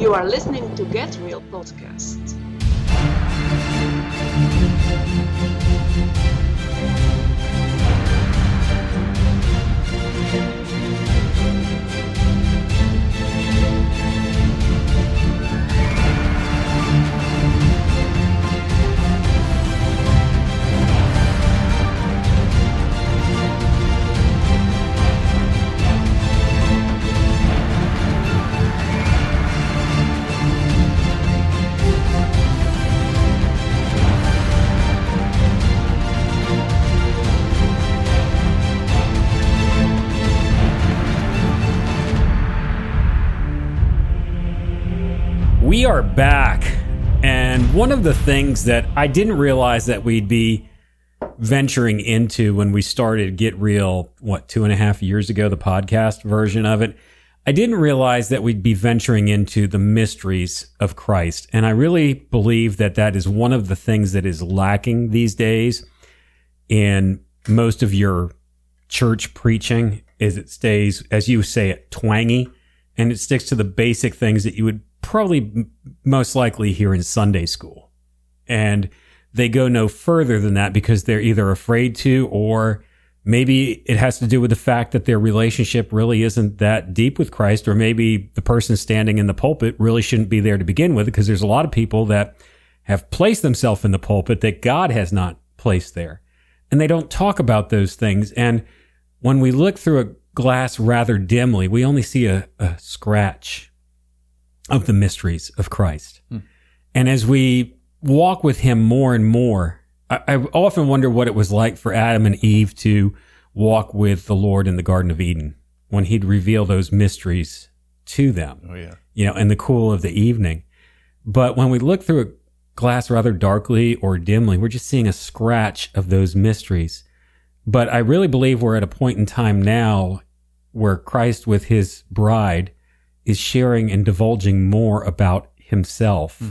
You are listening to Get Real Podcast. We are back. And one of the things that I didn't realize that we'd be venturing into when we started Get Real, what, two and a half years ago, the podcast version of it, I didn't realize that we'd be venturing into the mysteries of Christ. And I really believe that that is one of the things that is lacking these days in most of your church preaching is it stays, as you say it, twangy and it sticks to the basic things that you would probably most likely hear in Sunday school. And they go no further than that because they're either afraid to or maybe it has to do with the fact that their relationship really isn't that deep with Christ or maybe the person standing in the pulpit really shouldn't be there to begin with because there's a lot of people that have placed themselves in the pulpit that God has not placed there. And they don't talk about those things and when we look through a glass rather dimly, we only see a, a scratch of the mysteries of Christ. Hmm. And as we walk with him more and more, I, I often wonder what it was like for Adam and Eve to walk with the Lord in the Garden of Eden when he'd reveal those mysteries to them, Oh yeah. you know, in the cool of the evening. But when we look through a glass rather darkly or dimly, we're just seeing a scratch of those mysteries. But I really believe we're at a point in time now where Christ with his bride is sharing and divulging more about himself.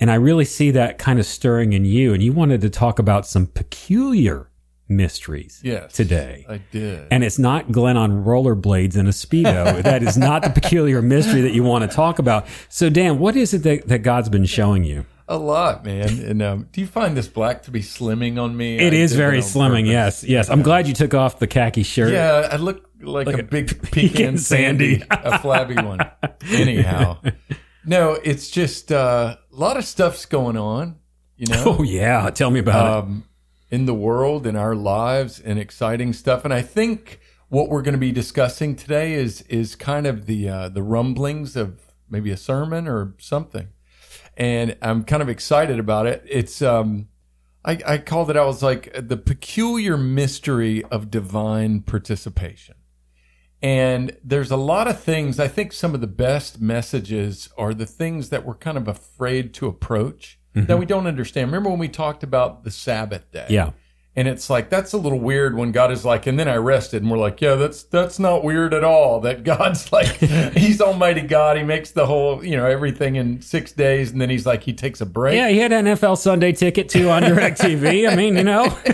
And I really see that kind of stirring in you. And you wanted to talk about some peculiar mysteries Yes. today. I did. And it's not Glenn on rollerblades and a Speedo. that is not the peculiar mystery that you want to talk about. So, Dan, what is it that, that God's been showing you? a lot, man. And um, do you find this black to be slimming on me? It I is very slimming. purpose. Yes, yes. I'm glad you took off the khaki shirt. Yeah, I look like, Like a, a big pecan pecan sandy. sandy, a flabby one. Anyhow, no, it's just uh, a lot of stuff's going on. You know, Oh, yeah. Tell me about um, in the world, in our lives, and exciting stuff. And I think what we're going to be discussing today is is kind of the uh, the rumblings of maybe a sermon or something. And I'm kind of excited about it. It's um, I, I called it. I was like the peculiar mystery of divine participation. And there's a lot of things. I think some of the best messages are the things that we're kind of afraid to approach that mm-hmm. we don't understand. Remember when we talked about the Sabbath day? Yeah. And it's like that's a little weird when God is like, and then I rested, and we're like, yeah, that's that's not weird at all. That God's like, He's Almighty God. He makes the whole, you know, everything in six days, and then He's like, He takes a break. Yeah, he had an NFL Sunday ticket too on DirecTV. I mean, you know.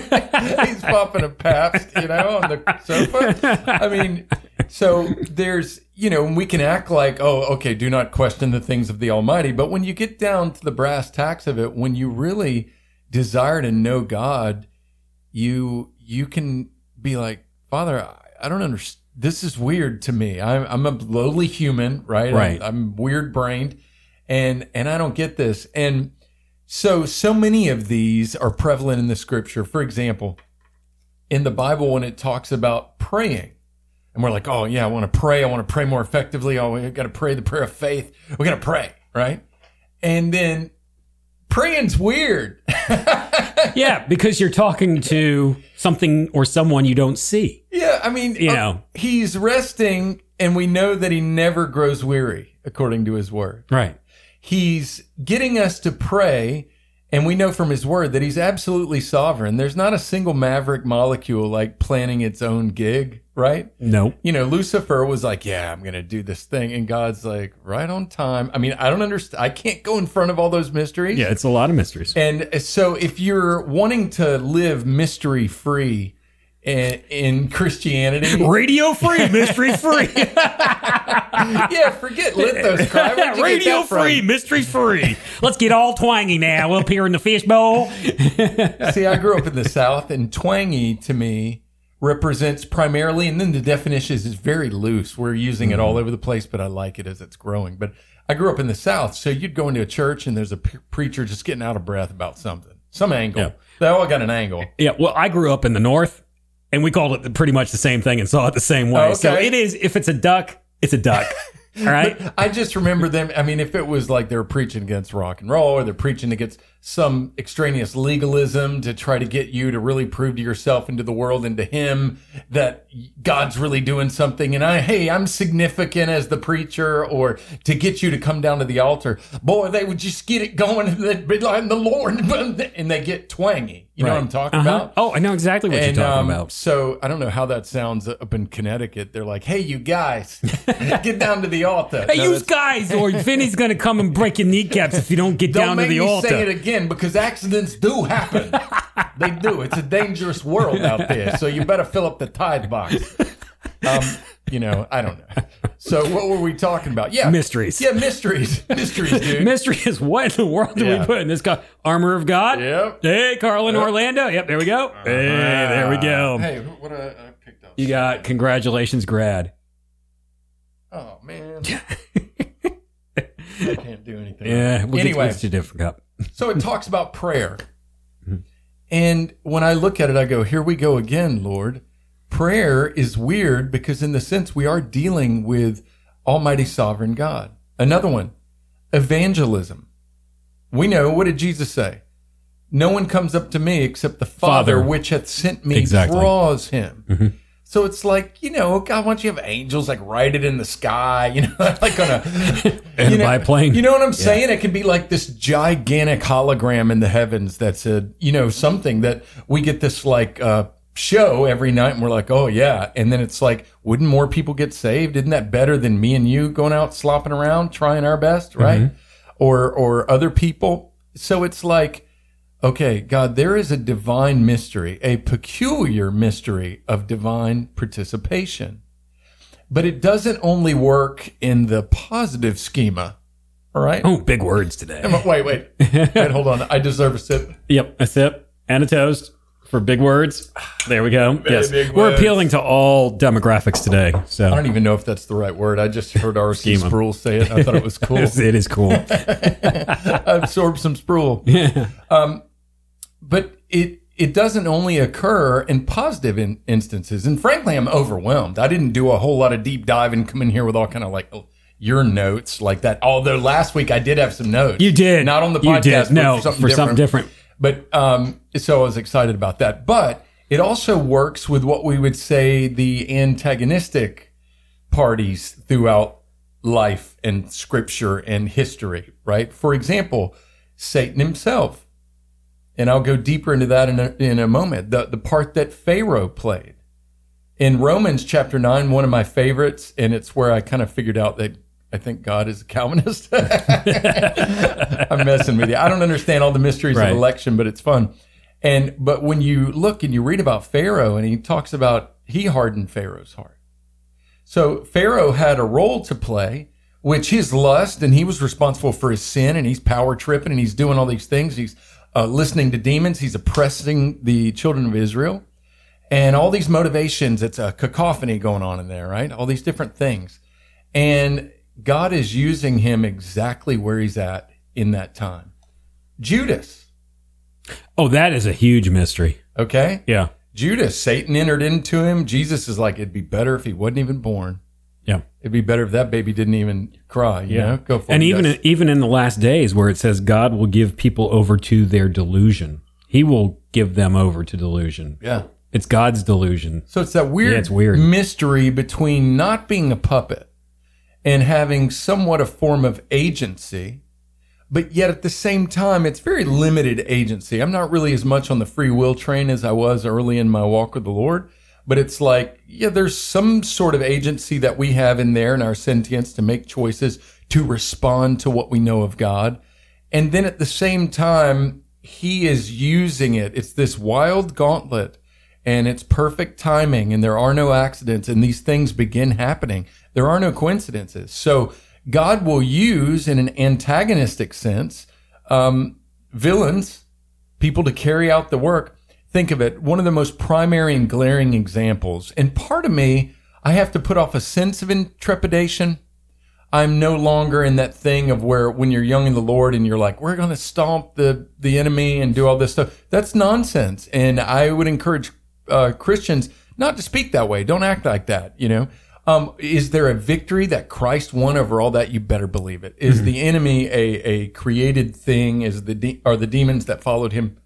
he's popping a Pabst, you know, on the sofa. I mean, so there's, you know, we can act like, oh, okay, do not question the things of the Almighty. But when you get down to the brass tacks of it, when you really desire to know God, you you can be like, Father, I, I don't understand. This is weird to me. I'm, I'm a lowly human, right? Right. I'm, I'm weird brained, and and I don't get this. And so so many of these are prevalent in the Scripture. For example, in the Bible when it talks about praying. And we're like, oh, yeah, I want to pray. I want to pray more effectively. Oh, we got to pray the prayer of faith. We got to pray, right? And then praying's weird. yeah, because you're talking to something or someone you don't see. yeah, I mean, You uh, know. he's resting, and we know that he never grows weary, according to his word. Right. He's getting us to pray, and we know from his word that he's absolutely sovereign. There's not a single maverick molecule like planning its own gig, right? Nope. you know, Lucifer was like, "Yeah, I'm going to do this thing," and God's like, "Right on time." I mean, I don't understand. I can't go in front of all those mysteries. Yeah, it's a lot of mysteries. And so, if you're wanting to live mystery free in, in Christianity. Radio free, mystery free. yeah, forget Lithos cry. Where'd you get Radio that from? free, mystery free. Let's get all twangy now up here in the fishbowl. See, I grew up in the South, and twangy to me represents primarily, and then the definition is very loose. We're using it all Mm-hmm. over the place, but I like it as it's growing. But I grew up in the South, so you'd go into a church and there's a pre- preacher just getting out of breath about something, some angle. Yeah. They all got an angle. Yeah, well, I grew up in the north, and we called it pretty much the same thing and saw it the same way. Oh, So it is. If it's a duck, it's a duck. All right. I just remember them. I mean, if it was like they're preaching against rock and roll or they're preaching against some extraneous legalism to try to get you to really prove to yourself and to the world and to him that God's really doing something. And I, hey, I'm significant as the preacher or to get you to come down to the altar. Boy, they would just get it going and they'd be like the Lord and they get twangy. You know what I'm talking Uh-huh. about? Oh, I know exactly what And, you're talking um, about. So I don't know how that sounds up in Connecticut. They're like, "Hey, you guys, get down to the altar." Hey, No, you guys, or Vinny's going to come and break your kneecaps if you don't get Don't down to the me altar. say it again because accidents do happen. they do. It's a dangerous world out there. So you better fill up the tithe box. Um, you know, I don't know. So what were we talking about? Yeah, Mysteries. Yeah, mysteries. Mysteries, dude. Mystery is what in the world do Yeah. we put in this guy? Armor of God? Yep. Hey, Carl in Orlando. Yep, there we go. Hey, there we go. Uh, Hey, what I, I picked up? You got congratulations, grad. Oh man, I can't do anything. Yeah, we'll Anyway. get you a different cup. So it talks about prayer. And when I look at it, I go, here we go again, Lord. Prayer is weird because, in the sense, we are dealing with Almighty Sovereign God. Another one, evangelism. We know, what did Jesus say? No one comes up to me except the Father, Father. which hath sent me Exactly. draws him. Mm-hmm. So it's like, you know, God wants you to have angels like write it in the sky, you know, like on a And you know, biplane. You know what I'm saying? It could be like this gigantic hologram in the heavens that said, you know, something that we get this like uh show every night and we're like, oh yeah. And then it's like, wouldn't more people get saved? Isn't that better than me and you going out slopping around trying our best, right? Or or other people. So it's like, okay, God, there is a divine mystery, a peculiar mystery of divine participation. But it doesn't only work in the positive schema. All right. Oh, big words today. Wait, wait. wait, hold on. I deserve a sip. Yep, a sip and a toast for big words. There we go. yes, we're appealing to all demographics today. So I don't even know if that's the right word. I just heard R.C. Sproul say it. I thought it was cool. it is cool. I absorbed some Sproul. Um, but it it doesn't only occur in positive in, instances. And frankly, I'm overwhelmed. I didn't do a whole lot of deep dive and come in here with all kind of like oh, your notes like that. Although last week I did have some notes. You did not on the podcast. You did. No, for something for different. something different. But um, so I was excited about that. But it also works with what we would say the antagonistic parties throughout life and scripture and history, right? For example, Satan himself. And I'll go deeper into that in a, in a moment. The, the part that Pharaoh played. In Romans chapter 9, one of my favorites, and it's where I kind of figured out that I think God is a Calvinist. I'm messing with you. I don't understand all the mysteries Right. of election, but it's fun. And but when you look and you read about Pharaoh, and he talks about he hardened Pharaoh's heart. So Pharaoh had a role to play, which his lust, and he was responsible for his sin, and he's power tripping, and he's doing all these things. He's uh, listening to demons. He's oppressing the children of Israel, and all these motivations. It's a cacophony going on in there, right? All these different things, and God is using him exactly where he's at in that time. Judas, Oh, that is a huge mystery. okay, Yeah. Judas, Satan entered into him. Jesus is like, it'd be better if he wasn't even born. Yeah. It'd be better if that baby didn't even cry. You know, go for And it. even guys. even in the last days where it says God will give people over to their delusion. He will give them over to delusion. yeah. It's God's delusion. So it's that weird, Yeah, it's weird. mystery between not being a puppet and having somewhat a form of agency, but yet at the same time, it's very limited agency. I'm not really as much on the free will train as I was early in my walk with the Lord, but it's like, yeah, there's some sort of agency that we have in there in our sentience to make choices to respond to what we know of God. And then at the same time, he is using it. It's this wild gauntlet. and it's perfect timing and there are no accidents and these things begin happening. There are no coincidences. So God will use in an antagonistic sense, um, villains, people to carry out the work. Think of it. One of the most primary and glaring examples. And part of me, I have to put off a sense of intrepidation. I'm no longer in that thing of where when you're young in the Lord and you're like, we're going to stomp the, the enemy and do all this stuff. That's nonsense. And I would encourage uh, Christians not to speak that way. Don't act like that, you know? Um, is there a victory that Christ won over all that? You better believe it. Is the enemy a, a created thing? Is the de- are the demons that followed him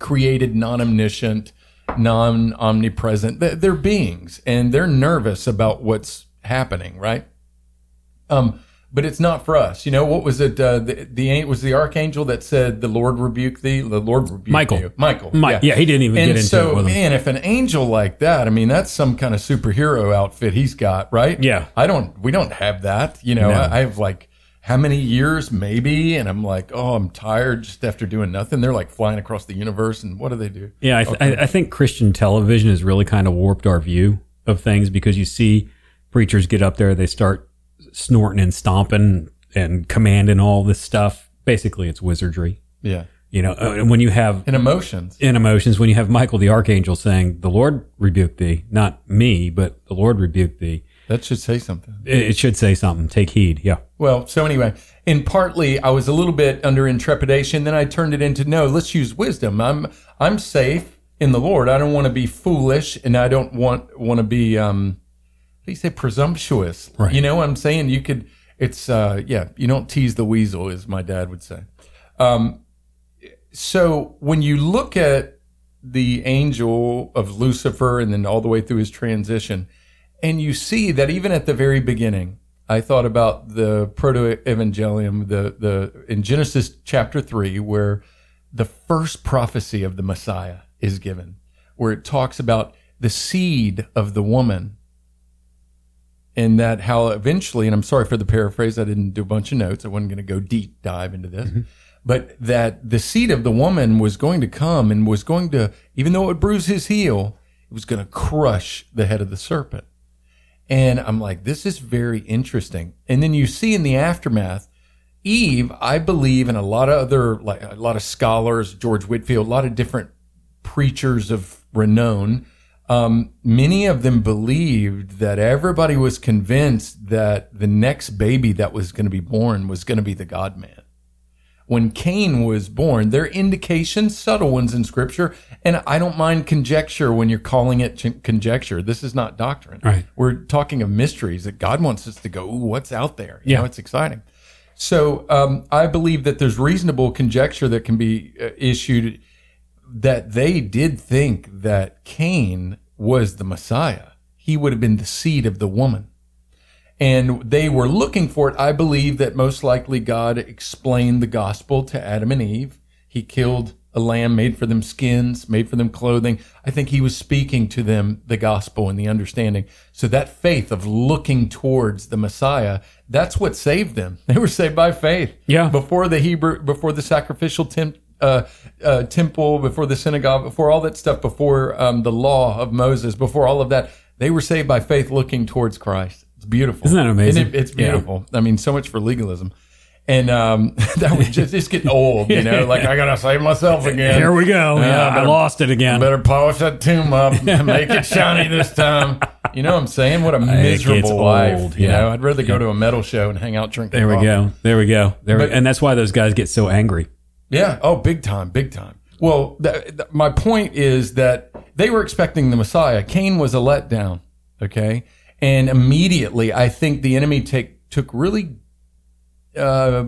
created, non omniscient, non omnipresent? They're, beings, and they're nervous about what's happening, right? Um, but it's not for us. You know what was it? Uh, the the was the archangel that said, "The Lord rebuke thee." The Lord rebuke Michael. you. Michael. Mi- yeah, he didn't even and get into so, it with him. man, if an angel like that, I mean, that's some kind of superhero outfit he's got, right? Yeah. I don't. We don't have that. You know, No. I, I have like how many years, maybe, and I'm like, oh, I'm tired just after doing nothing. They're like flying across the universe, and what do they do? Yeah, I, th- I, I think Christian television has really kind of warped our view of things because you see preachers get up there, they start snorting and stomping and commanding all this stuff. Basically, it's wizardry. Yeah, You know, uh, and when you have and emotions. in emotions, when you have Michael the archangel saying, "The Lord rebuked thee," not me, but the Lord rebuked thee. That should say something. It, should say something. Take heed. Yeah. Well, so anyway, and partly I was a little bit under intrepidation. Then I turned it into no. Let's use wisdom. I'm I'm safe in the Lord. I don't want to be foolish, and I don't want want to be um, how do you say presumptuous? Right. You know what I'm saying? You could. It's uh, yeah. You don't tease the weasel, as my dad would say. Um, so when you look at the angel of Lucifer, and then all the way through his transition, and you see that even at the very beginning, I thought about the proto evangelium, the the in Genesis chapter three, where the first prophecy of the Messiah is given, where it talks about the seed of the woman, and that how eventually, and I'm sorry for the paraphrase, I didn't do a bunch of notes, I wasn't going to go deep dive into this, mm-hmm. but that the seed of the woman was going to come and was going to, even though it would bruise his heel, it was going to crush the head of the serpent. And I'm like, this is very interesting. And then you see in the aftermath, Eve, I believe, and a lot of other, like a lot of scholars, George Whitefield, a lot of different preachers of renown, um, many of them believed that everybody was convinced that the next baby that was going to be born was going to be the God man when Cain was born. There are indications, subtle ones in scripture, and I don't mind conjecture when you're calling it ch- conjecture. This is not doctrine. Right. We're talking of mysteries that God wants us to go, what's out there? You Yeah. know, it's exciting. So um, I believe that there's reasonable conjecture that can be uh, issued that they did think that Cain was the Messiah. He would have been the seed of the woman and they were looking for it. I believe that most likely God explained the gospel to Adam and Eve. He killed a lamb, made for them skins, made for them clothing. I think he was speaking to them the gospel and the understanding. So that faith of looking towards the Messiah, that's what saved them. They were saved by faith. Yeah. Before the Hebrew, before the sacrificial temp, uh, uh, temple, before the synagogue, before all that stuff, before um, the law of Moses, before all of that, they were saved by faith looking towards Christ. It's beautiful. Isn't that amazing? It- it's Yeah. beautiful. I mean, so much for legalism. And um, that would just, just get old, you know. Like I gotta save myself again. Here we go. Yeah, Yeah, I lost it again. Better polish that tomb up, and make it shiny this time. You know what I'm saying? What a miserable life. old, You yeah. know, I'd rather go to a metal show and hang out drinking. There we coffee. go. There we go. There we, and that's why those guys get so angry. Yeah. Oh, big time, big time. Well, th- th- my point is that they were expecting the Messiah. Cain was a letdown. Okay. And immediately, I think the enemy take, took really uh,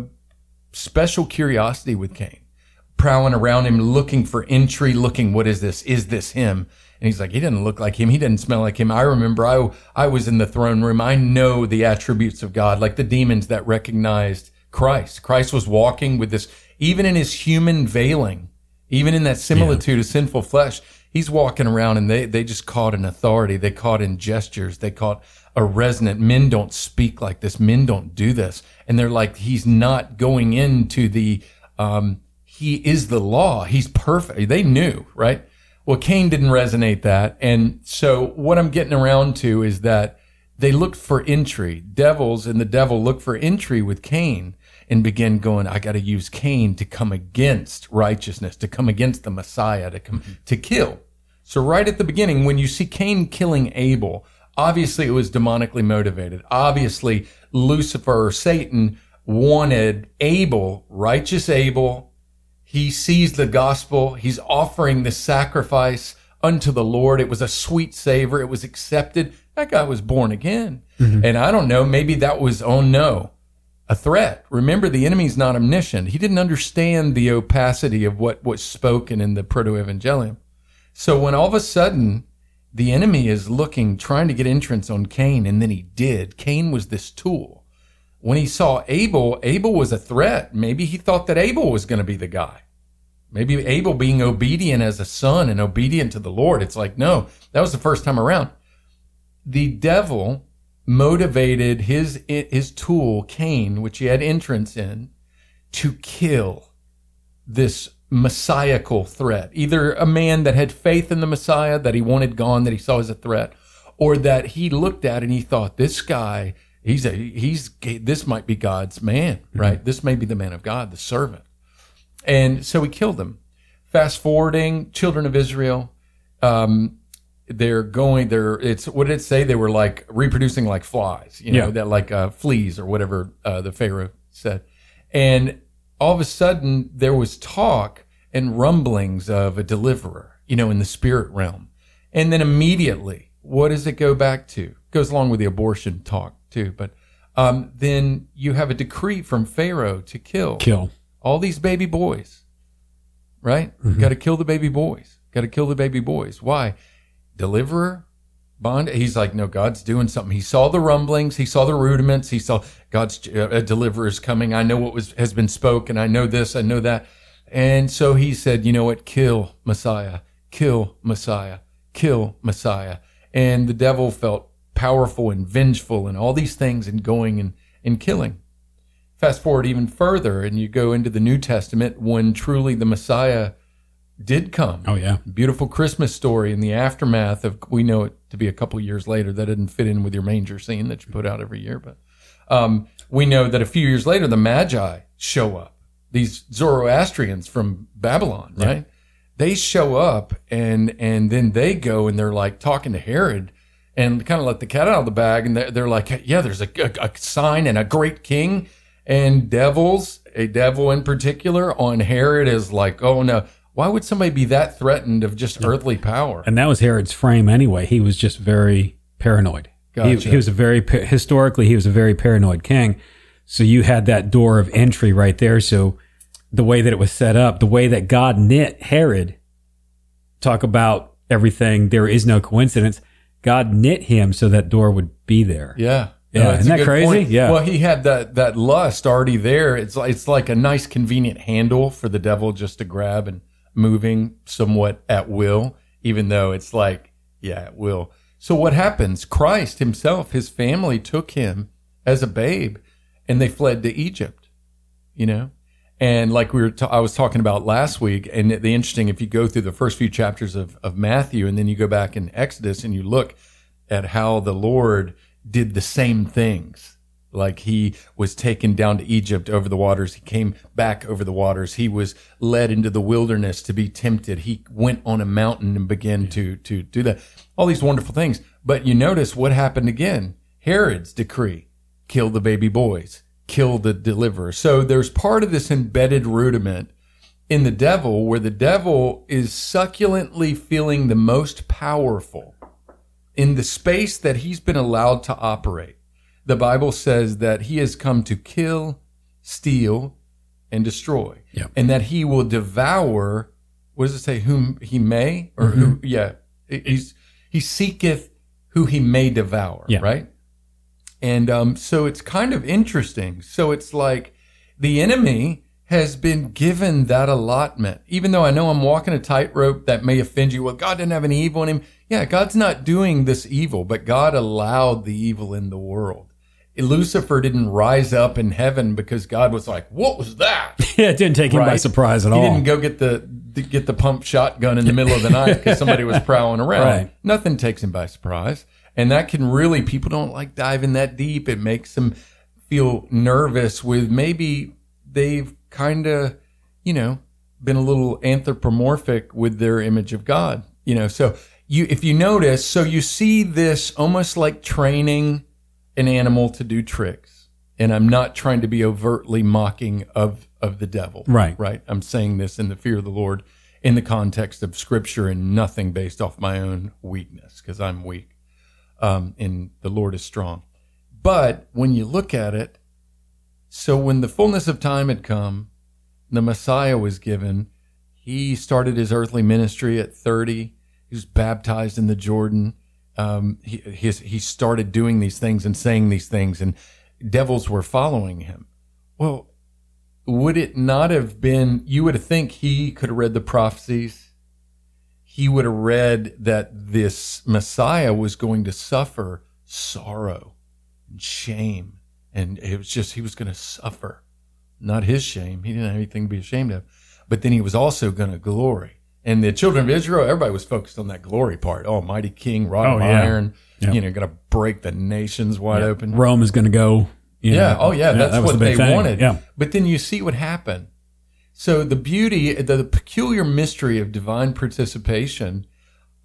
special curiosity with Cain, prowling around him, looking for entry, looking, what is this? Is this him? And he's like, he doesn't look like him. He doesn't smell like him. I remember I, I was in the throne room. I know the attributes of God, like the demons that recognized Christ. Christ was walking with this, even in his human veiling, even in that similitude of sinful flesh, he's walking around and they, they just caught an authority. They caught in gestures. They caught a resonant. Men don't speak like this. Men don't do this. And they're like, he's not going into the, um, he is the law. He's perfect. They knew, right? Well, Cain didn't resonate that. And so what I'm getting around to is that they looked for entry. Devils and the devil looked for entry with Cain and begin going, I got to use Cain to come against righteousness, to come against the Messiah, to come, mm-hmm. to kill. So right at the beginning, when you see Cain killing Abel, obviously it was demonically motivated. Obviously Lucifer or Satan wanted Abel, righteous Abel. He sees the gospel. He's offering the sacrifice unto the Lord. It was a sweet savor. It was accepted. That guy was born again. Mm-hmm. And I don't know, maybe that was, oh no, a threat. Remember, the enemy's not omniscient. He didn't understand the opacity of what was spoken in the proto evangelium. So when all of a sudden the enemy is looking, trying to get entrance on Cain, and then he did, Cain was this tool. When he saw Abel, Abel was a threat. Maybe he thought that Abel was going to be the guy. Maybe Abel being obedient as a son and obedient to the Lord. It's like, no, that was the first time around. The devil motivated his his tool Cain, which he had entrance in, to kill this messiahal threat. Either a man that had faith in the Messiah that he wanted gone, that he saw as a threat, or that he looked at and he thought, this guy, he's a he's this might be God's man, right? This may be the man of God, the servant. And so he killed them. Fast forwarding, children of Israel, um, they're going they're it's what did it say they were like reproducing like flies you know Yeah. that like uh, fleas or whatever uh, the pharaoh said and all of a sudden there was talk and rumblings of a deliverer you know in the spirit realm and then immediately what does it go back to goes along with the abortion talk too but um, then you have a decree from pharaoh to kill Kill. all these baby boys, right? Got to kill the baby boys. Got to kill the baby boys. Why? Deliverer, bond. He's like, no, God's doing something. He saw the rumblings. He saw the rudiments. He saw God's uh, deliverer is coming. I know what was has been spoken. I know this. I know that. And so he said, you know what? Kill Messiah. Kill Messiah. Kill Messiah. And the devil felt powerful and vengeful and all these things and going and, and killing fast forward even further and you go into the New Testament when truly the Messiah did come. Oh, yeah. Beautiful Christmas story in the aftermath of, we know it to be a couple years later. That didn't fit in with your manger scene that you put out every year. But um, we know that a few years later, the Magi show up. These Zoroastrians from Babylon, right? They show up and and then they go and they're like talking to Herod and kind of let the cat out of the bag. And they're, they're like, yeah, there's a, a, a sign and a great king and devils, a devil in particular on Herod is like, oh no, why would somebody be that threatened of just earthly power? And that was Herod's frame anyway. He was just very paranoid. He, Gotcha. he was a very historically he was a very paranoid king. So you had that door of entry right there. So the way that it was set up, the way that God knit Herod, talk about everything. There is no coincidence. God knit him so that door would be there. Yeah. Yeah, that's isn't that crazy? point. Yeah. Well, he had that that lust already there. It's like it's like a nice convenient handle for the devil just to grab and moving somewhat at will, even though it's like, yeah, at will. So what happens? Christ himself, his family took him as a babe and they fled to Egypt, you know? And like we were, ta- I was talking about last week, and the interesting, if you go through the first few chapters of, of Matthew, and then you go back in Exodus and you look at how the Lord did the same things. Like he was taken down to Egypt over the waters. He came back over the waters. He was led into the wilderness to be tempted. He went on a mountain and began to, to do that. All these wonderful things. But you notice what happened again. Herod's decree, kill the baby boys, kill the deliverer. So there's part of this embedded rudiment in the devil where the devil is succulently feeling the most powerful in the space that he's been allowed to operate. The Bible says that he has come to kill, steal, and destroy. Yeah. And that he will devour, what does it say, whom he may? Or who, yeah. He's, he seeketh who he may devour, Yeah. right? And um, so it's kind of interesting. So it's like the enemy has been given that allotment. Even though I know I'm walking a tightrope that may offend you. Well, God didn't have any evil in him. Yeah, God's not doing this evil, but God allowed the evil in the world. Lucifer didn't rise up in heaven because God was like, "What was that?" Yeah, it didn't take him by surprise at he all. He didn't go get the get the pump shotgun in the middle of the night because somebody was prowling around. Right. Nothing takes him by surprise, and that can really people don't like diving that deep. It makes them feel nervous with maybe they've kind of you know been a little anthropomorphic with their image of God. You know, so you if you notice, so you see this almost like training an animal to do tricks. And I'm not trying to be overtly mocking of of the devil. Right. Right. I'm saying this in the fear of the Lord in the context of scripture and nothing based off my own weakness because I'm weak. Um, and the Lord is strong. But when you look at it, so when the fullness of time had come, the Messiah was given. He started his earthly ministry at 30. He was baptized in the Jordan. Um, he, his, he started doing these things and saying these things, and devils were following him. Well, would it not have been, you would think he could have read the prophecies. He would have read that this Messiah was going to suffer sorrow and shame. And it was just, he was going to suffer not his shame. He didn't have anything to be ashamed of. But then he was also going to glory. And the children of Israel, everybody was focused on that glory part. Oh, mighty king, rod Oh, of yeah. iron, Yeah. you know, going to break the nations wide open. Rome is going to go. you Yeah. know, Oh, yeah. That's that what the they thing. wanted. Yeah. But then you see what happened. So the beauty, the, the peculiar mystery of divine participation,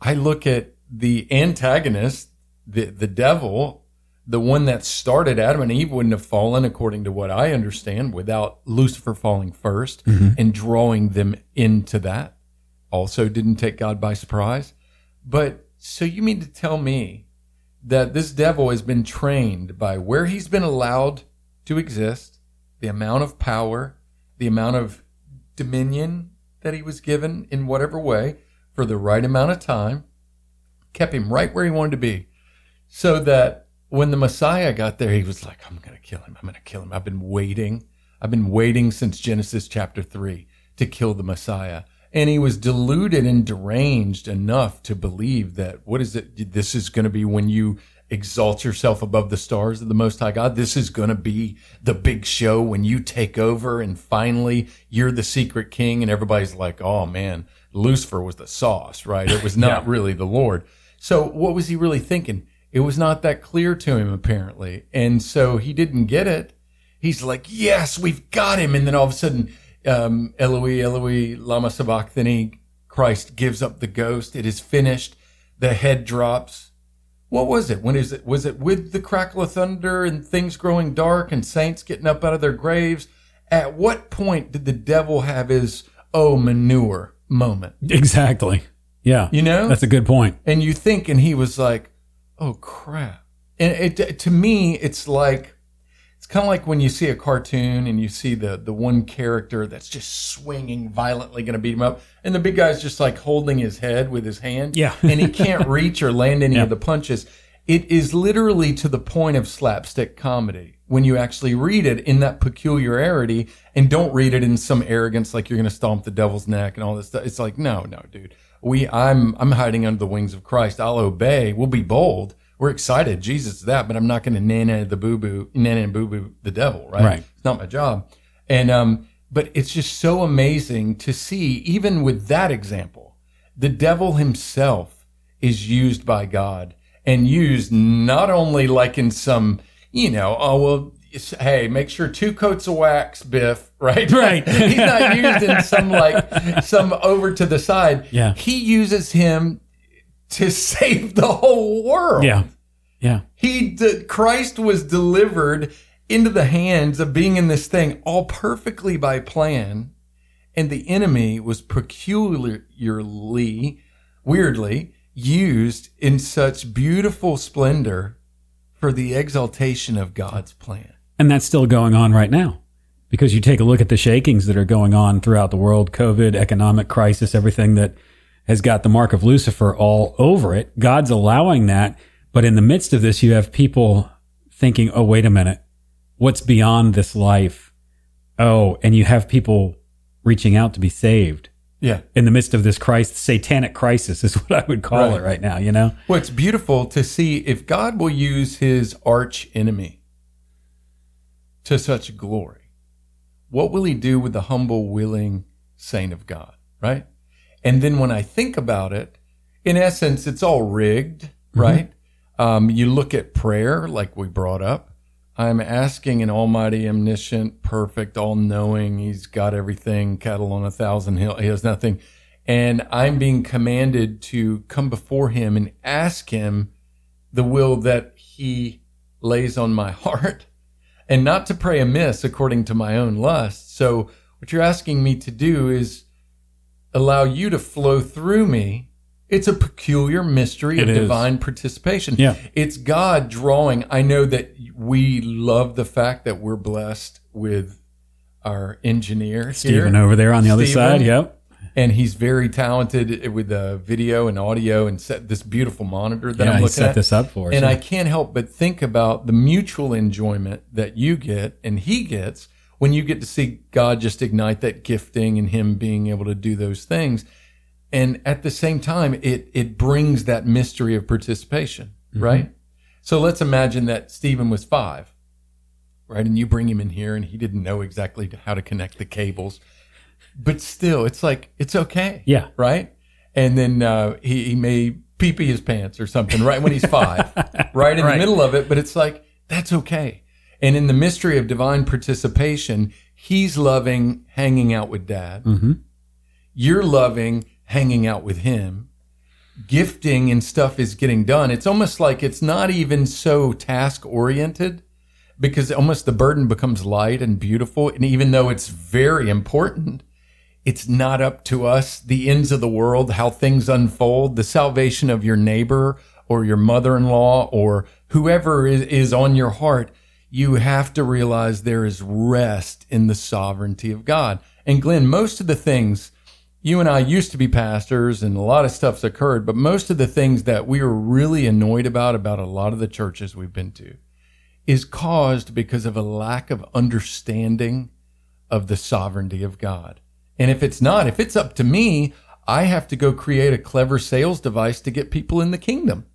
I look at the antagonist, the, the devil, the one that started Adam and Eve wouldn't have fallen, according to what I understand, without Lucifer falling 1st Mm-hmm. and drawing them into that. Also didn't take God by surprise. But so you mean to tell me that this devil has been trained by where he's been allowed to exist, the amount of power, the amount of dominion that he was given in whatever way for the right amount of time, kept him right where he wanted to be. So that when the Messiah got there, he was like, I'm going to kill him. I'm going to kill him. I've been waiting. I've been waiting since Genesis chapter 3 to kill the Messiah. And he was deluded and deranged enough to believe that what is it? This is going to be when you exalt yourself above the stars of the Most High God. This is going to be the big show when you take over and finally you're the secret king. And everybody's like, oh man, Lucifer was the sauce, right? It was not Yeah. really the Lord. So what was he really thinking? It was not that clear to him, apparently. And so he didn't get it. He's like, yes, we've got him. And then all of a sudden, um, Eloi, Eloi, lama sabachthani, Christ gives up the ghost. It is finished. The head drops. What was it? When is it? Was it with the crackle of thunder and things growing dark and saints getting up out of their graves? At what point did the devil have his, oh, manure moment? Exactly. Yeah. You know? That's a good point. and you think, and he was like, "Oh crap!" And it to me, it's like it's kind of like when you see a cartoon and you see the the one character that's just swinging violently, going to beat him up, and the big guy's just like holding his head with his hand, Yeah. and he can't reach or land any Yeah. of the punches. It is literally to the point of slapstick comedy when you actually read it in that peculiarity and don't read it in some arrogance like you're going to stomp the devil's neck and all this stuff. It's like, no, no, dude. We, I'm, I'm hiding under the wings of Christ. I'll obey. We'll be bold. We're excited. Jesus that, but I'm not going to nana the boo boo, nana and boo boo the devil, right? Right. It's not my job. And, um, but it's just so amazing to see, even with that example, the devil himself is used by God and used not only like in some, you know, oh, well, hey, make sure two coats of wax, Biff, right? Right. He's not used in some like, some over to the side. Yeah. He uses him to save the whole world. Yeah. Yeah. He, d- Christ was delivered into the hands of being in this thing all perfectly by plan. And the enemy was peculiarly, weirdly used in such beautiful splendor for the exaltation of God's plan. And that's still going on right now. Because you take a look at the shakings that are going on throughout the world, COVID, economic crisis, everything that has got the mark of Lucifer all over it. God's allowing that. But in the midst of this, you have people thinking, oh, wait a minute. What's beyond this life? Oh, and you have people reaching out to be saved Yeah. in the midst of this Christ, satanic crisis is what I would call Right. it right now, you know? Well, it's beautiful to see if God will use his arch enemy to such glory, what will he do with the humble, willing saint of God? Right. And then when I think about it, in essence, it's all rigged, right? Um, you look at prayer, like we brought up. I'm asking an almighty, omniscient, perfect, all knowing. He's got everything, cattle on a thousand hill. He has nothing. And I'm being commanded to come before him and ask him the will that he lays on my heart and not to pray amiss according to my own lust. So what you're asking me to do is allow you to flow through me. It's a peculiar mystery of It is. divine participation. Yeah. It's God drawing. I know that we love the fact that we're blessed with our engineer Stephen here, over there on the other side. Yep. and he's very talented with the video and audio and set this beautiful monitor that Yeah, I'm looking set at. this up for us. And yeah. I can't help but think about the mutual enjoyment that you get and he gets when you get to see God just ignite that gifting and him being able to do those things. And at the same time, it, it brings that mystery of participation, Mm-hmm. right? So let's imagine that Stephen was five, right? And you bring him in here and he didn't know exactly how to connect the cables, but still, it's like, it's okay yeah. right? And then uh, he, he may pee pee his pants or something right when he's five, right in Right. the middle of it. But it's like, that's okay. And in the mystery of divine participation, he's loving hanging out with dad. Mm-hmm. You're loving hanging out with him. Gifting and stuff is getting done. It's almost like it's not even so task oriented because almost the burden becomes light and beautiful. And even though it's very important, it's not up to us, the ends of the world, how things unfold, the salvation of your neighbor or your mother in law or whoever is, is on your heart. You have to realize there is rest in the sovereignty of God. And Glenn, most of the things you and I used to be pastors and a lot of stuff's occurred, but most of the things that we were really annoyed about, about a lot of the churches we've been to, is caused because of a lack of understanding of the sovereignty of God. And if it's not, if it's up to me, I have to go create a clever sales device to get people in the kingdom.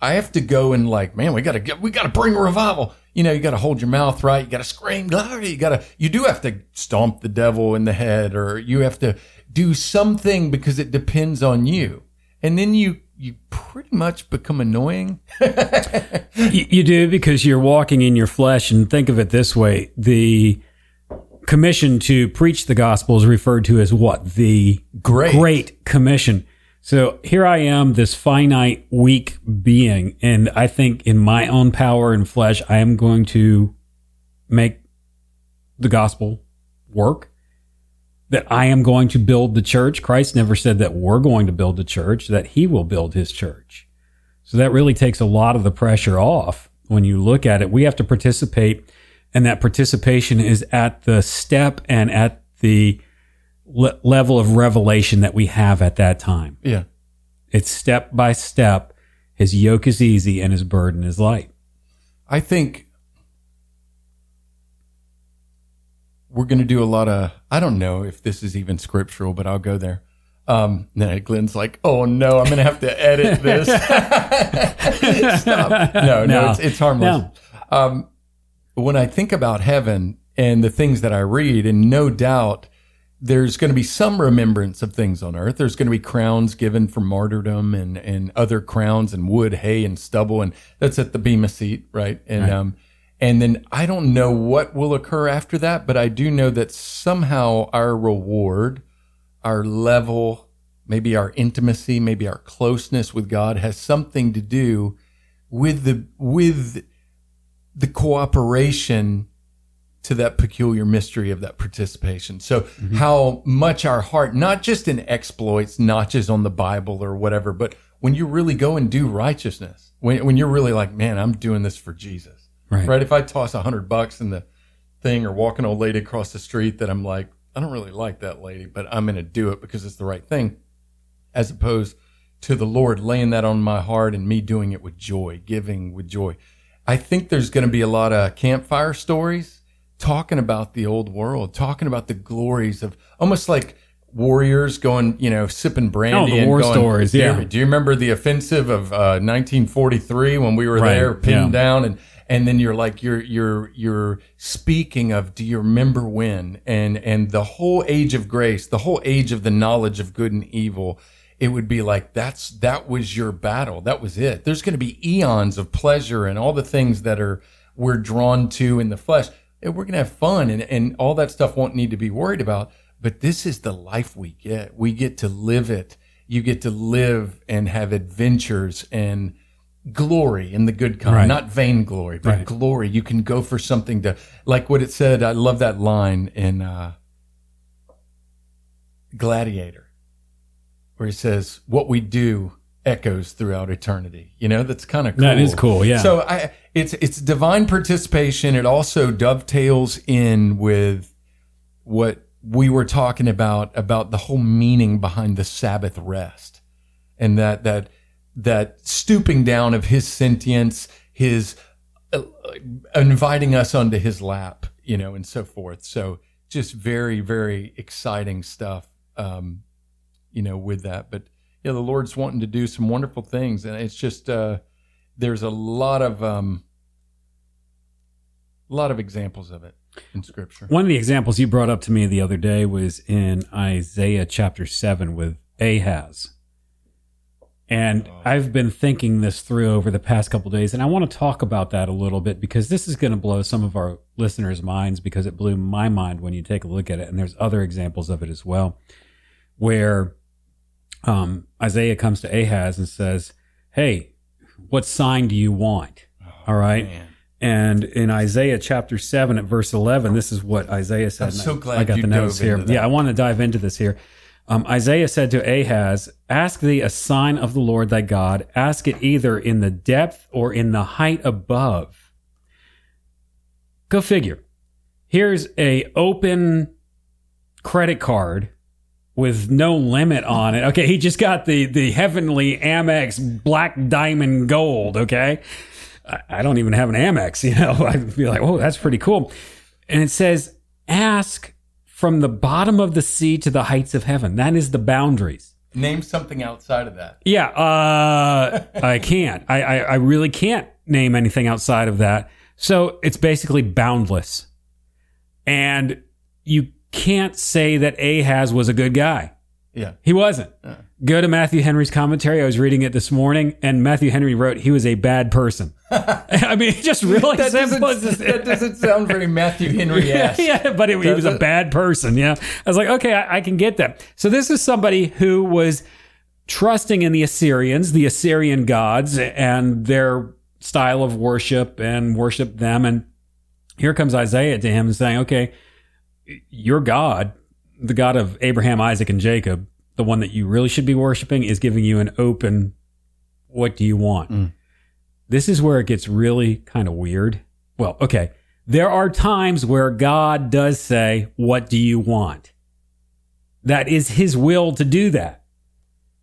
I have to go and like, man, we gotta get, we gotta bring a revival. You know, you gotta hold your mouth right. You gotta scream glory. You gotta, you do have to stomp the devil in the head or you have to do something because it depends on you. And then you, you pretty much become annoying. You, you do because you're walking in your flesh. And think of it this way: the commission to preach the gospel is referred to as what the Great. Great Commission. So here I am, this finite, weak being, and I think in my own power and flesh, I am going to make the gospel work. That I am going to build the church. Christ never said that we're going to build the church, that he will build his church. So that really takes a lot of the pressure off when you look at it. We have to participate, and that participation is at the step and at the le- level of revelation that we have at that time. Yeah. It's step by step. His yoke is easy and his burden is light. I think we're going to do a lot of, I don't know if this is even scriptural, but I'll go there. Um, then Glenn's like, oh no, I'm going to have to edit this. Stop. No, no, No. it's, it's harmless. No. Um, when I think about heaven and the things that I read, and no doubt there's going to be some remembrance of things on earth. There's going to be crowns given for martyrdom and, and other crowns and wood, hay, and stubble. And that's at the Bema seat, right? And, Right. um, and then I don't know what will occur after that, but I do know that somehow our reward, our level, maybe our intimacy, maybe our closeness with God has something to do with the, with the cooperation to that peculiar mystery of that participation. So how much our heart, not just in exploits, notches on the Bible or whatever, but when you really go and do righteousness, when, when you're really like, man, I'm doing this for Jesus, Right. right? If I toss a hundred bucks in the thing or walk an old lady across the street that I'm like, I don't really like that lady, but I'm going to do it because it's the right thing as opposed to the Lord laying that on my heart and me doing it with joy, giving with joy. I think there's going to be a lot of campfire stories talking about the old world, talking about the glories of almost like warriors going, you know, sipping brandy. Oh, the war going, stories, "Do you- yeah. Do you remember the offensive of uh, 1943 when we were Right, there pinned yeah. down and and then you're like you're you're you're speaking of do you remember when and and the whole age of grace the whole age of the knowledge of good and evil it would be like that's that was your battle that was it there's going to be eons of pleasure and all the things that are we're drawn to in the flesh we're going to have fun and and all that stuff won't need to be worried about but this is the life we get we get to live it you get to live and have adventures and glory in the good kind, Right. not vain glory, but Right. glory. You can go for something to, like what it said. I love that line in uh, Gladiator, where he says, "What we do echoes throughout eternity." You know, that's kind of cool. That is cool, yeah. So I, it's it's divine participation. It also dovetails in with what we were talking about about the whole meaning behind the Sabbath rest and that that that stooping down of his sentience, his uh, inviting us onto his lap, you know, and so forth. So just very very exciting stuff, um, you know, with that. But yeah, the Lord's wanting to do some wonderful things, and it's just uh, there's a lot of um, a lot of examples of it in Scripture. One of the examples you brought up to me the other day was in Isaiah chapter 7 with Ahaz. And I've been thinking this through over the past couple days, and I want to talk about that a little bit because this is going to blow some of our listeners' minds because it blew my mind when you take a look at it. And there's other examples of it as well, where um, Isaiah comes to Ahaz and says, Hey, what sign do you want? All right. Man. And in Isaiah chapter 7 at verse 11, this is what Isaiah said. I'm so I- glad I got the notes here. Yeah, I want to dive into this here. Um, Isaiah said to Ahaz, Ask thee a sign of the Lord thy God. Ask it either in the depth or in the height above. Go figure. Here's a open credit card with no limit on it. Okay, he just got the the heavenly Amex black diamond gold. Okay, I, I don't even have an Amex. You know, I'd be like, oh, that's pretty cool. And it says, ask from the bottom of the sea to the heights of heaven. That is the boundaries. Name something outside of that. Yeah, uh, I can't. I, I, I really can't name anything outside of that. So it's basically boundless. And you can't say that Ahaz was a good guy. Yeah. He wasn't. Go to Matthew Henry's commentary. I was reading it this morning, and Matthew Henry wrote he was a bad person. I mean, just really That simple. doesn't, that doesn't sound very Matthew Henry esque. yeah, but it, he was a bad person. Yeah. I was like, okay, I, I can get that. So this is somebody who was trusting in the Assyrians, the Assyrian gods, and their style of worship and worship them. And here comes Isaiah to him saying, okay, your God, the God of Abraham, Isaac, and Jacob, the one that you really should be worshiping, is giving you an open, what do you want? Mm. This is where it gets really kind of weird. Well, okay. There are times where God does say, What do you want? That is his will to do that.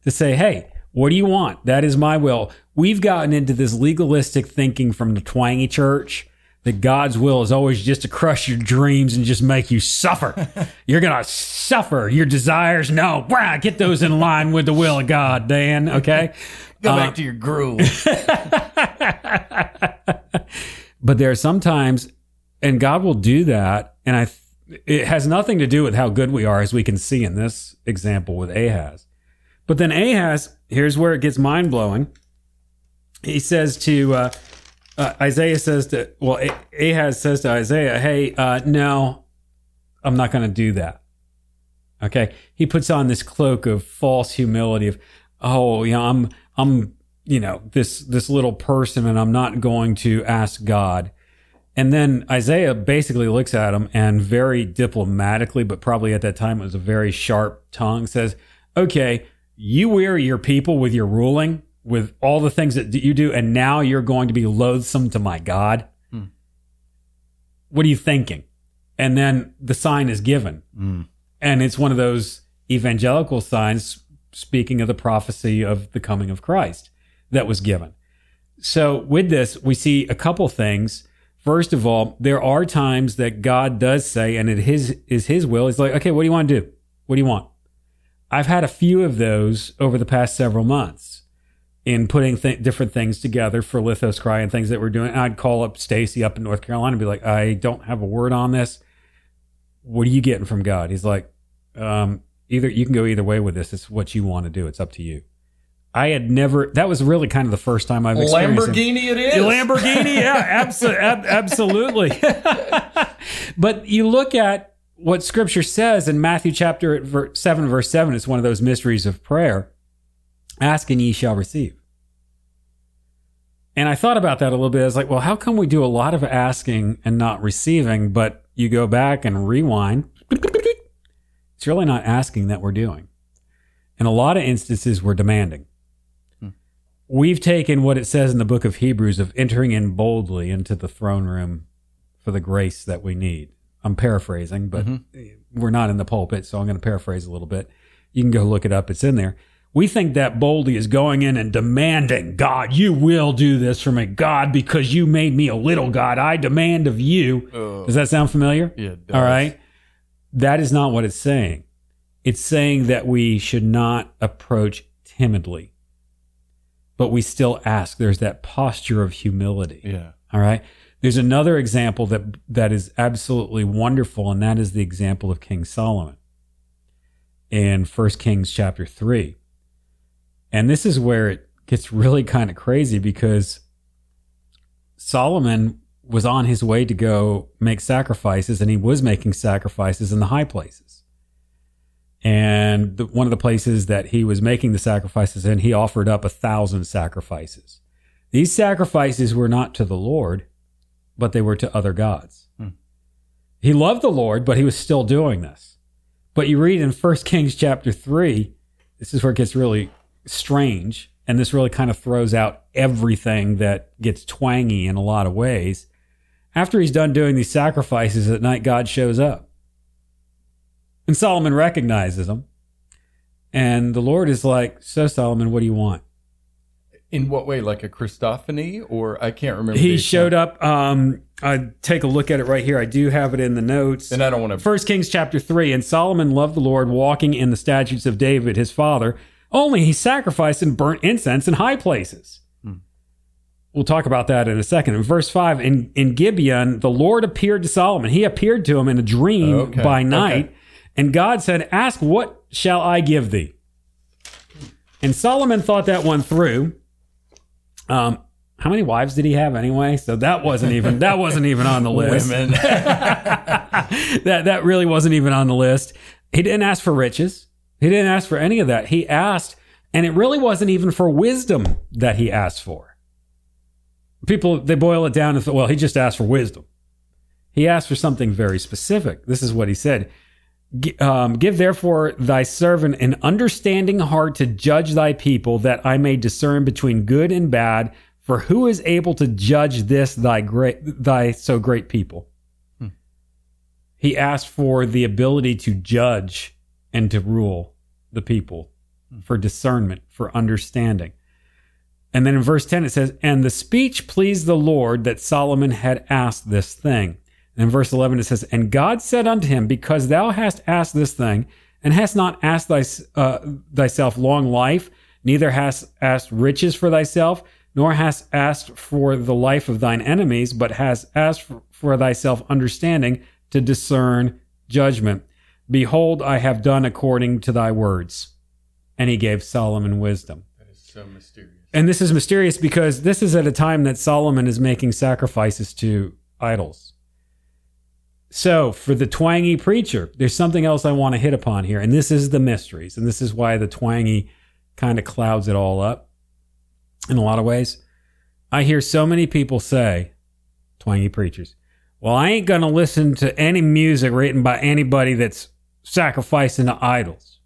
To say, Hey, what do you want? That is my will. We've gotten into this legalistic thinking from the twangy church that God's will is always just to crush your dreams and just make you suffer. You're going to suffer your desires. No, brah, get those in line with the will of God, Dan. Okay. Go back to your groove. but there are sometimes and god will do that and i it has nothing to do with how good we are as we can see in this example with ahaz but then ahaz here's where it gets mind-blowing he says to uh, uh, isaiah says to well ahaz says to isaiah hey uh, no i'm not going to do that. Okay? He puts on this cloak of false humility of oh you know i'm i'm you know this this little person and i'm not going to ask god. And then isaiah basically looks at him and very diplomatically but probably at that time it was a very sharp tongue says okay you weary your people with your ruling with all the things that you do and now you're going to be loathsome to my god hmm. what are you thinking and then the sign is given hmm. and it's one of those evangelical signs speaking of the prophecy of the coming of Christ that was given. So with this, we see a couple things. First of all, there are times that God does say, and it his is his will. He's like, okay, what do you want to do? What do you want? I've had a few of those over the past several months in putting th- different things together for Lithos Cry and things that we're doing. I'd call up Stacy up in North Carolina and be like, I don't have a word on this. What are you getting from God? He's like, um, either you can go either way with this. It's what you want to do. It's up to you. I had never. That was really kind of the first time I've experienced it. Lamborghini it is. Lamborghini, yeah, abso- ab- absolutely. but you look at what Scripture says in Matthew chapter seven, verse seven. It's one of those mysteries of prayer. Ask and ye shall receive. And I thought about that a little bit. I was like, well, how come we do a lot of asking and not receiving, but you go back and rewind? It's really not asking that we're doing. In a lot of instances, we're demanding. Hmm. We've taken what it says in the book of Hebrews of entering in boldly into the throne room for the grace that we need. I'm paraphrasing, but mm-hmm. we're not in the pulpit, so I'm going to paraphrase a little bit. You can go look it up, it's in there. We think that boldly is going in and demanding, God, you will do this for me. God, because you made me a little God, I demand of you. Uh, does that sound familiar? Yeah, it does. All right. That is not what it's saying. It's saying that we should not approach timidly, but we still ask. There's that posture of humility. Yeah. All right. There's another example that that is absolutely wonderful, and that is the example of King Solomon in 1 Kings chapter 3. And this is where it gets really kind of crazy because Solomon was on his way to go make sacrifices, and he was making sacrifices in the high places. And the, one of the places that he was making the sacrifices in, he offered up a thousand sacrifices. These sacrifices were not to the Lord, but they were to other gods. Hmm. He loved the Lord, but he was still doing this. But you read in 1 Kings chapter 3, this is where it gets really strange. And this really kind of throws out everything that gets twangy in a lot of ways. After he's done doing these sacrifices at night, God shows up. And Solomon recognizes him. And the Lord is like, So, Solomon, what do you want? In what way? Like a Christophany, or I can't remember. He showed up. Um, I take a look at it right here. I do have it in the notes. And I don't want to. First Kings chapter 3 and Solomon loved the Lord walking in the statutes of David his father only he sacrificed and burnt incense in high places we'll talk about that in a second in verse 5 in, in Gibeon the Lord appeared to Solomon he appeared to him in a dream Okay, by night okay. and God said ask what shall I give thee and Solomon thought that one through um how many wives did he have anyway? So that wasn't even that wasn't even on the list Women. that that really wasn't even on the list. He didn't ask for riches. He didn't ask for any of that. He asked, and it really wasn't even for wisdom that he asked for. People they boil it down to well, he just asked for wisdom. He asked for something very specific. This is what he said. Um, give therefore thy servant an understanding heart to judge thy people, that I may discern between good and bad. For who is able to judge this thy great, thy so great people? He asked for the ability to judge and to rule the people, for discernment, for understanding. And then in verse 10 it says, And the speech pleased the Lord that Solomon had asked this thing. And in verse 11 it says, And God said unto him, Because thou hast asked this thing, and hast not asked thy, uh, thyself long life, neither hast asked riches for thyself, nor hast asked for the life of thine enemies, but hast asked for, for thyself understanding to discern judgment. Behold, I have done according to thy words. And he gave Solomon wisdom. that is so mysterious. And this is mysterious because this is at a time that Solomon is making sacrifices to idols. So, for the twangy preacher, there's something else I want to hit upon here. And this is the mysteries. And this is why the twangy kind of clouds it all up in a lot of ways. I hear so many people say, twangy preachers, well, I ain't going to listen to any music written by anybody that's sacrificing to idols.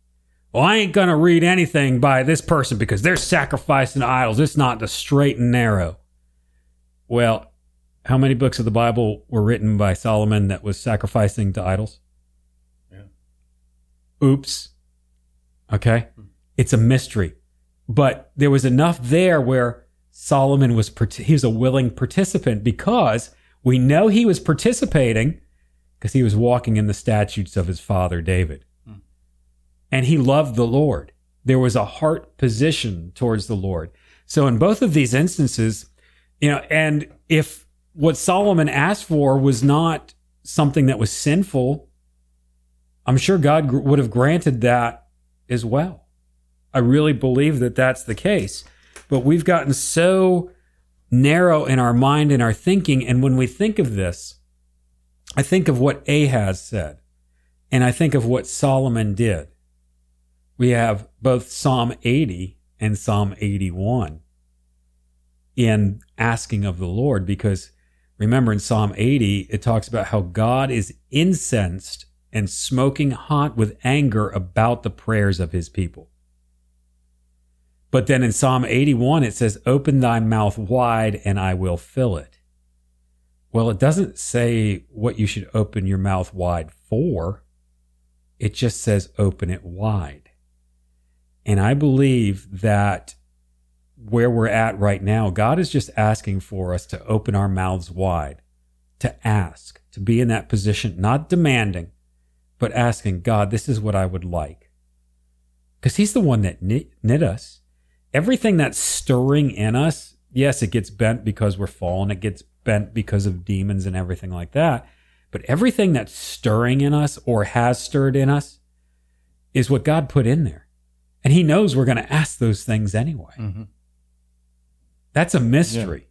Well, I ain't going to read anything by this person because they're sacrificing to idols. It's not the straight and narrow. Well, how many books of the Bible were written by Solomon that was sacrificing to idols? Yeah. Oops. Okay. Hmm. It's a mystery. But there was enough there where Solomon was, he was a willing participant because we know he was participating because he was walking in the statutes of his father David. Hmm. And he loved the Lord. There was a heart position towards the Lord. So in both of these instances, you know, and if what Solomon asked for was not something that was sinful, I'm sure God would have granted that as well. I really believe that that's the case. But we've gotten so narrow in our mind and our thinking. And when we think of this, I think of what Ahaz said, and I think of what Solomon did. We have both Psalm 80 and Psalm 81 in asking of the Lord, because remember in Psalm 80, it talks about how God is incensed and smoking hot with anger about the prayers of his people. But then in Psalm 81, it says, Open thy mouth wide and I will fill it. Well, it doesn't say what you should open your mouth wide for. It just says open it wide. And I believe that where we're at right now, God is just asking for us to open our mouths wide, to ask, to be in that position, not demanding, but asking, God, this is what I would like. Because He's the one that knit, knit us everything that's stirring in us, yes, it gets bent because we're fallen, it gets bent because of demons and everything like that. But everything that's stirring in us or has stirred in us is what God put in there. And He knows we're going to ask those things anyway. Mm-hmm. That's a mystery.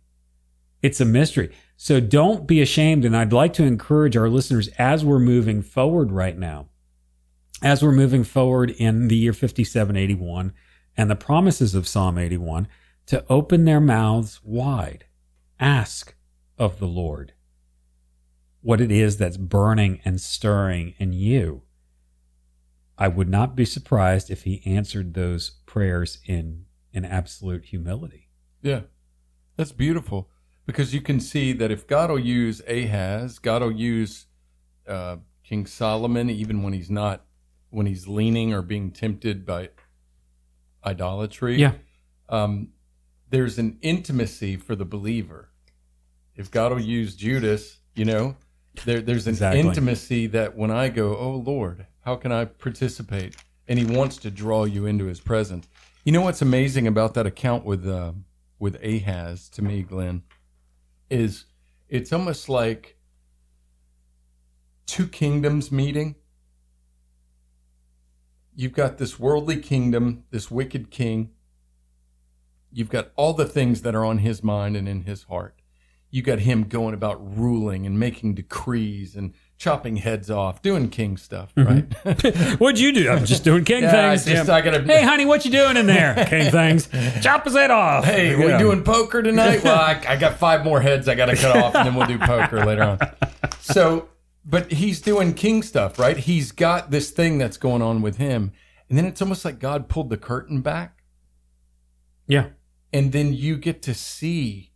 Yeah. It's a mystery. So don't be ashamed. And I'd like to encourage our listeners as we're moving forward right now, as we're moving forward in the year 5781 and the promises of Psalm 81 to open their mouths wide. Ask of the Lord what it is that's burning and stirring in you. I would not be surprised if he answered those prayers in, in absolute humility. Yeah, that's beautiful because you can see that if God will use Ahaz, God will use uh, King Solomon, even when he's not, when he's leaning or being tempted by idolatry. Yeah. Um, there's an intimacy for the believer. If God will use Judas, you know, there, there's an exactly. intimacy that when I go, oh Lord, how can I participate? And He wants to draw you into His presence. You know what's amazing about that account with uh, with Ahaz to me, Glenn, is it's almost like two kingdoms meeting you've got this worldly kingdom, this wicked king. You've got all the things that are on his mind and in his heart. You got him going about ruling and making decrees and chopping heads off, doing king stuff, mm-hmm. right? What'd you do? I'm just doing king yeah, things. Just, I gotta, hey, honey, what you doing in there? king things. Chop his head off. Hey, yeah. we doing poker tonight? Well, I, I got five more heads I got to cut off, and then we'll do poker later on. So but he's doing king stuff, right? He's got this thing that's going on with him. And then it's almost like God pulled the curtain back. Yeah. And then you get to see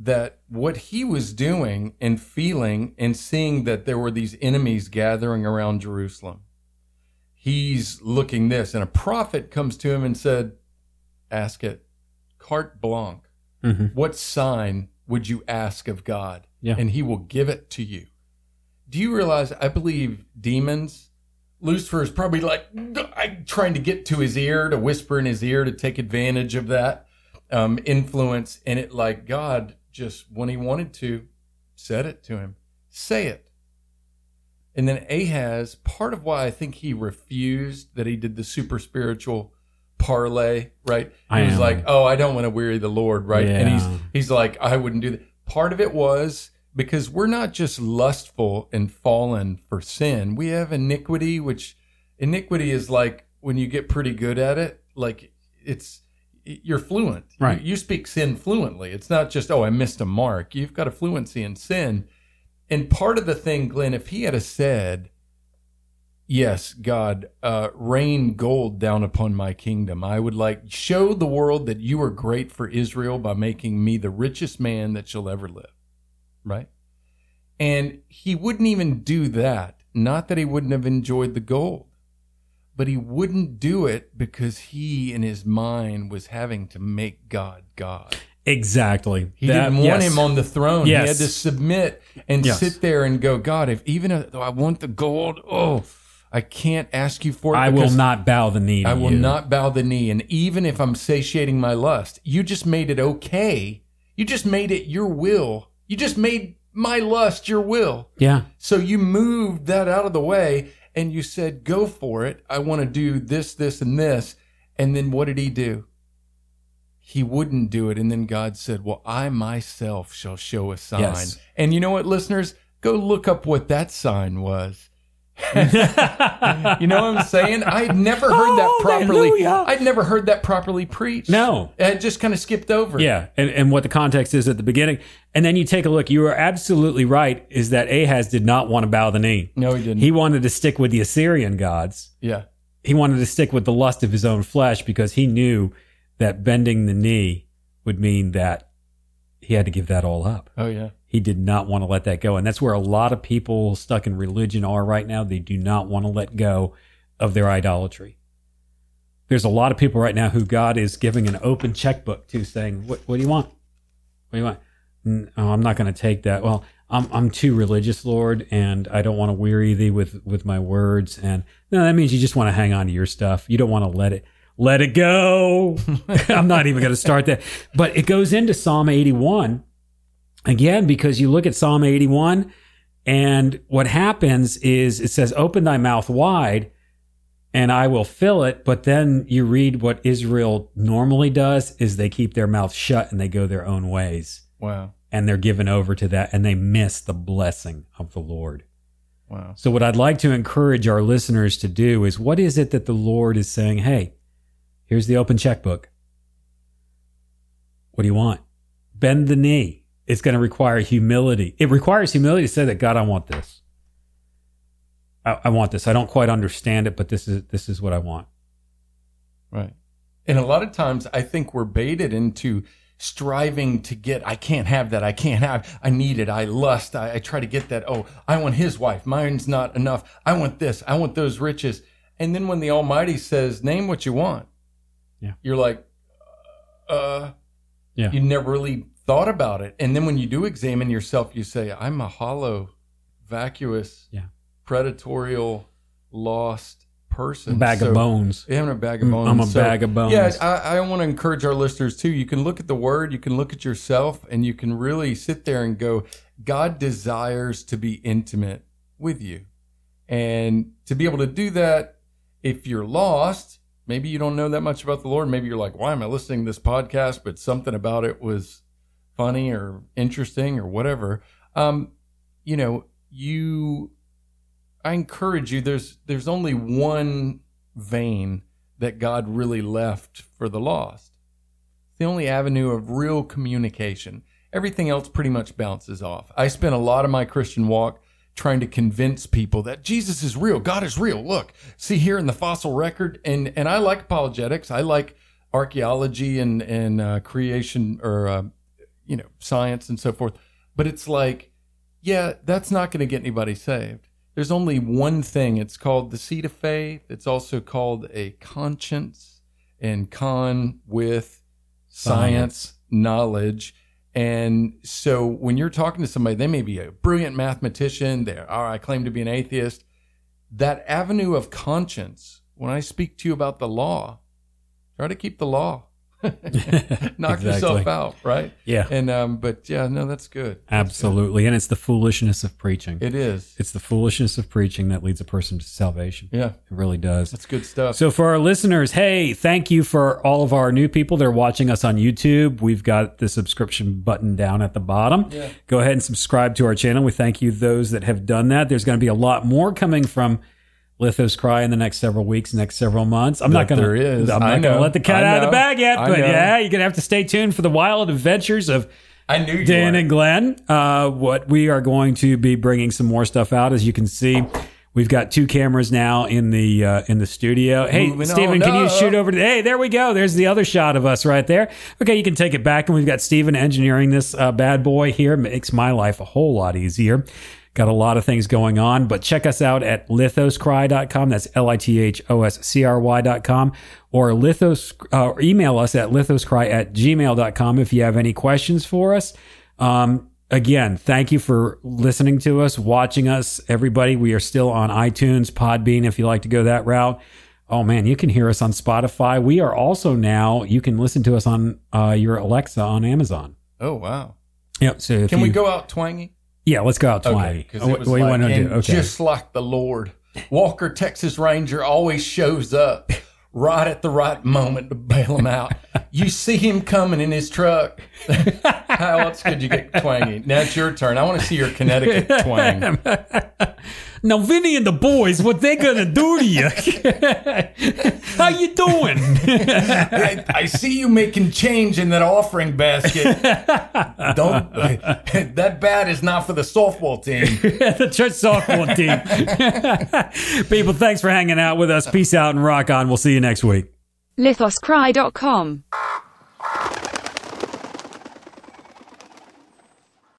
that what he was doing and feeling and seeing that there were these enemies gathering around Jerusalem. He's looking this, and a prophet comes to him and said, Ask it, carte blanche. Mm-hmm. What sign would you ask of God? Yeah. And he will give it to you do you realize I believe demons, Lucifer is probably like trying to get to his ear, to whisper in his ear, to take advantage of that um, influence. And it like God just, when he wanted to, said it to him. Say it. And then Ahaz, part of why I think he refused that he did the super spiritual parlay, right? He was like, "Oh, I don't want to weary the Lord," right? Yeah. And he's he's like, "I wouldn't do that." Part of it was because we're not just lustful and fallen for sin. We have iniquity, which iniquity is like when you get pretty good at it, like it's you're fluent. Right. You, you speak sin fluently. It's not just, oh, I missed a mark. You've got a fluency in sin. And part of the thing, Glenn, if he had said, Yes, God, uh, rain gold down upon my kingdom. I would like show the world that you are great for Israel by making me the richest man that shall ever live right? And he wouldn't even do that. Not that he wouldn't have enjoyed the gold, but he wouldn't do it because he, in his mind, was having to make God God. Exactly. He that, didn't want yes. him on the throne. Yes. He had to submit and yes. sit there and go, God, if even though I want the gold, oh, I can't ask you for it. I will not bow the knee. I will you. not bow the knee. And even if I'm satiating my lust, you just made it okay. You just made it your will. You just made my lust your will. Yeah. So you moved that out of the way and you said, go for it. I want to do this, this, and this. And then what did he do? He wouldn't do it. And then God said, well, I myself shall show a sign. Yes. And you know what, listeners? Go look up what that sign was. You know what I'm saying? I'd never heard that oh, properly. Hallelujah. I'd never heard that properly preached. No. I just kind of skipped over. Yeah, and, and what the context is at the beginning. And then you take a look, you are absolutely right, is that Ahaz did not want to bow the knee. No, he didn't. He wanted to stick with the Assyrian gods. yeah. He wanted to stick with the lust of his own flesh because he knew that bending the knee would mean that he had to give that all up. Oh, yeah. He did not want to let that go. And that's where a lot of people stuck in religion are right now. They do not want to let go of their idolatry. There's a lot of people right now who God is giving an open checkbook to saying, What, what do you want? What do you want? Oh, I'm not going to take that. Well, I'm, I'm too religious, Lord, and I don't want to weary thee with, with my words. And no, that means you just want to hang on to your stuff. You don't want to let it, let it go. I'm not even going to start that. But it goes into Psalm 81 again because you look at Psalm 81 and what happens is it says open thy mouth wide and I will fill it but then you read what Israel normally does is they keep their mouth shut and they go their own ways Wow. and they're given over to that and they miss the blessing of the Lord. Wow. So what I'd like to encourage our listeners to do is what is it that the Lord is saying, "Hey, here's the open checkbook. What do you want? Bend the knee. It's going to require humility. It requires humility to say that God, I want this. I, I want this. I don't quite understand it, but this is this is what I want. Right. And a lot of times I think we're baited into striving to get, I can't have that. I can't have, I need it. I lust. I, I try to get that. Oh, I want his wife. Mine's not enough. I want this. I want those riches. And then when the Almighty says, name what you want, Yeah. you're like, uh, Yeah. you never really thought about it. And then when you do examine yourself, you say, I'm a hollow, vacuous, Yeah. predatorial, lost person. Bag So- of bones. yeah, I'm a bag of Mm, bones. I'm a bag of bones. Yeah, I, I want to encourage our listeners too. You can look at the word, you can look at yourself, and you can really sit there and go, God desires to be intimate with you. And to be able to do that, if you're lost, maybe you don't know that much about the Lord. Maybe you're like, why am I listening to this podcast? But something about it was funny or interesting or whatever. Um, you know, you I encourage you there's there's only one vein that God really left for the lost. It's the only avenue of real communication. Everything else pretty much bounces off. I spent a lot of my Christian walk trying to convince people that Jesus is real, God is real. Look, see here in the fossil record, and and I like apologetics. I like archaeology and and uh, creation or uh, you know science and so forth. But it's like, yeah, that's not going to get anybody saved. There's only one thing. It's called the seed of faith. It's also called a conscience, and con with science, knowledge. And so when you're talking to somebody, they may be a brilliant mathematician. They're, I claim to be an atheist. That avenue of conscience, when I speak to you about the law, try to keep the law. Knock yourself out, right? Yeah. And um, but yeah, no, that's good. That's Absolutely. And it's the foolishness of preaching. It is. It's the foolishness of preaching that leads a person to salvation. Yeah, It really does. that's good stuff. So, for our listeners, hey, thank you for all of our new people that are watching us on YouTube. We've got the subscription button down at the bottom. Yeah. Go ahead and subscribe to our channel. We thank you those that have done that. There's going to be a lot more coming from Lithos Cry in the next several weeks, next several months. I'm not That going there is. I'm I not going to let the cat out of the bag yet, I but know. yeah, you're going to have to stay tuned for the wild adventures of I knew you Dan were. and Glenn. Uh, what we are going to be bringing some more stuff out, as you can see. We've got two cameras now in the uh, in the studio. Hey, Moving Stephen, on can you shoot over to? Hey, there we go. There's the other shot of us right there. Okay, you can take it back, and we've got Stephen engineering this uh, bad boy here. Makes my life a whole lot easier. Got a lot of things going on, but check us out at lithoscry.com. That's L I T H O S C R Y.com or lithos, uh, email us at lithoscry at gmail.com if you have any questions for us. Um, again, thank you for listening to us, watching us, everybody. We are still on iTunes, Podbean, if you like to go that route. Oh man, you can hear us on Spotify. We are also now, you can listen to us on uh, your Alexa on Amazon. Oh wow! Yep. So Can you, we go out twangy? Yeah, let's go out twenty. because Oh, what what do you want to do? Okay. just like the Lord, Walker Texas Ranger always shows up right at the right moment to bail him out. You see him coming in his truck. How else could you get twangy? Now it's your turn. I want to see your Connecticut twang. now, Vinny and the boys, what they gonna do to you? How you doing? I, I see you making change in that offering basket. Don't. that bat is not for the softball team. the church softball team. People, thanks for hanging out with us. Peace out and rock on. We'll see you next week. lithoscry.com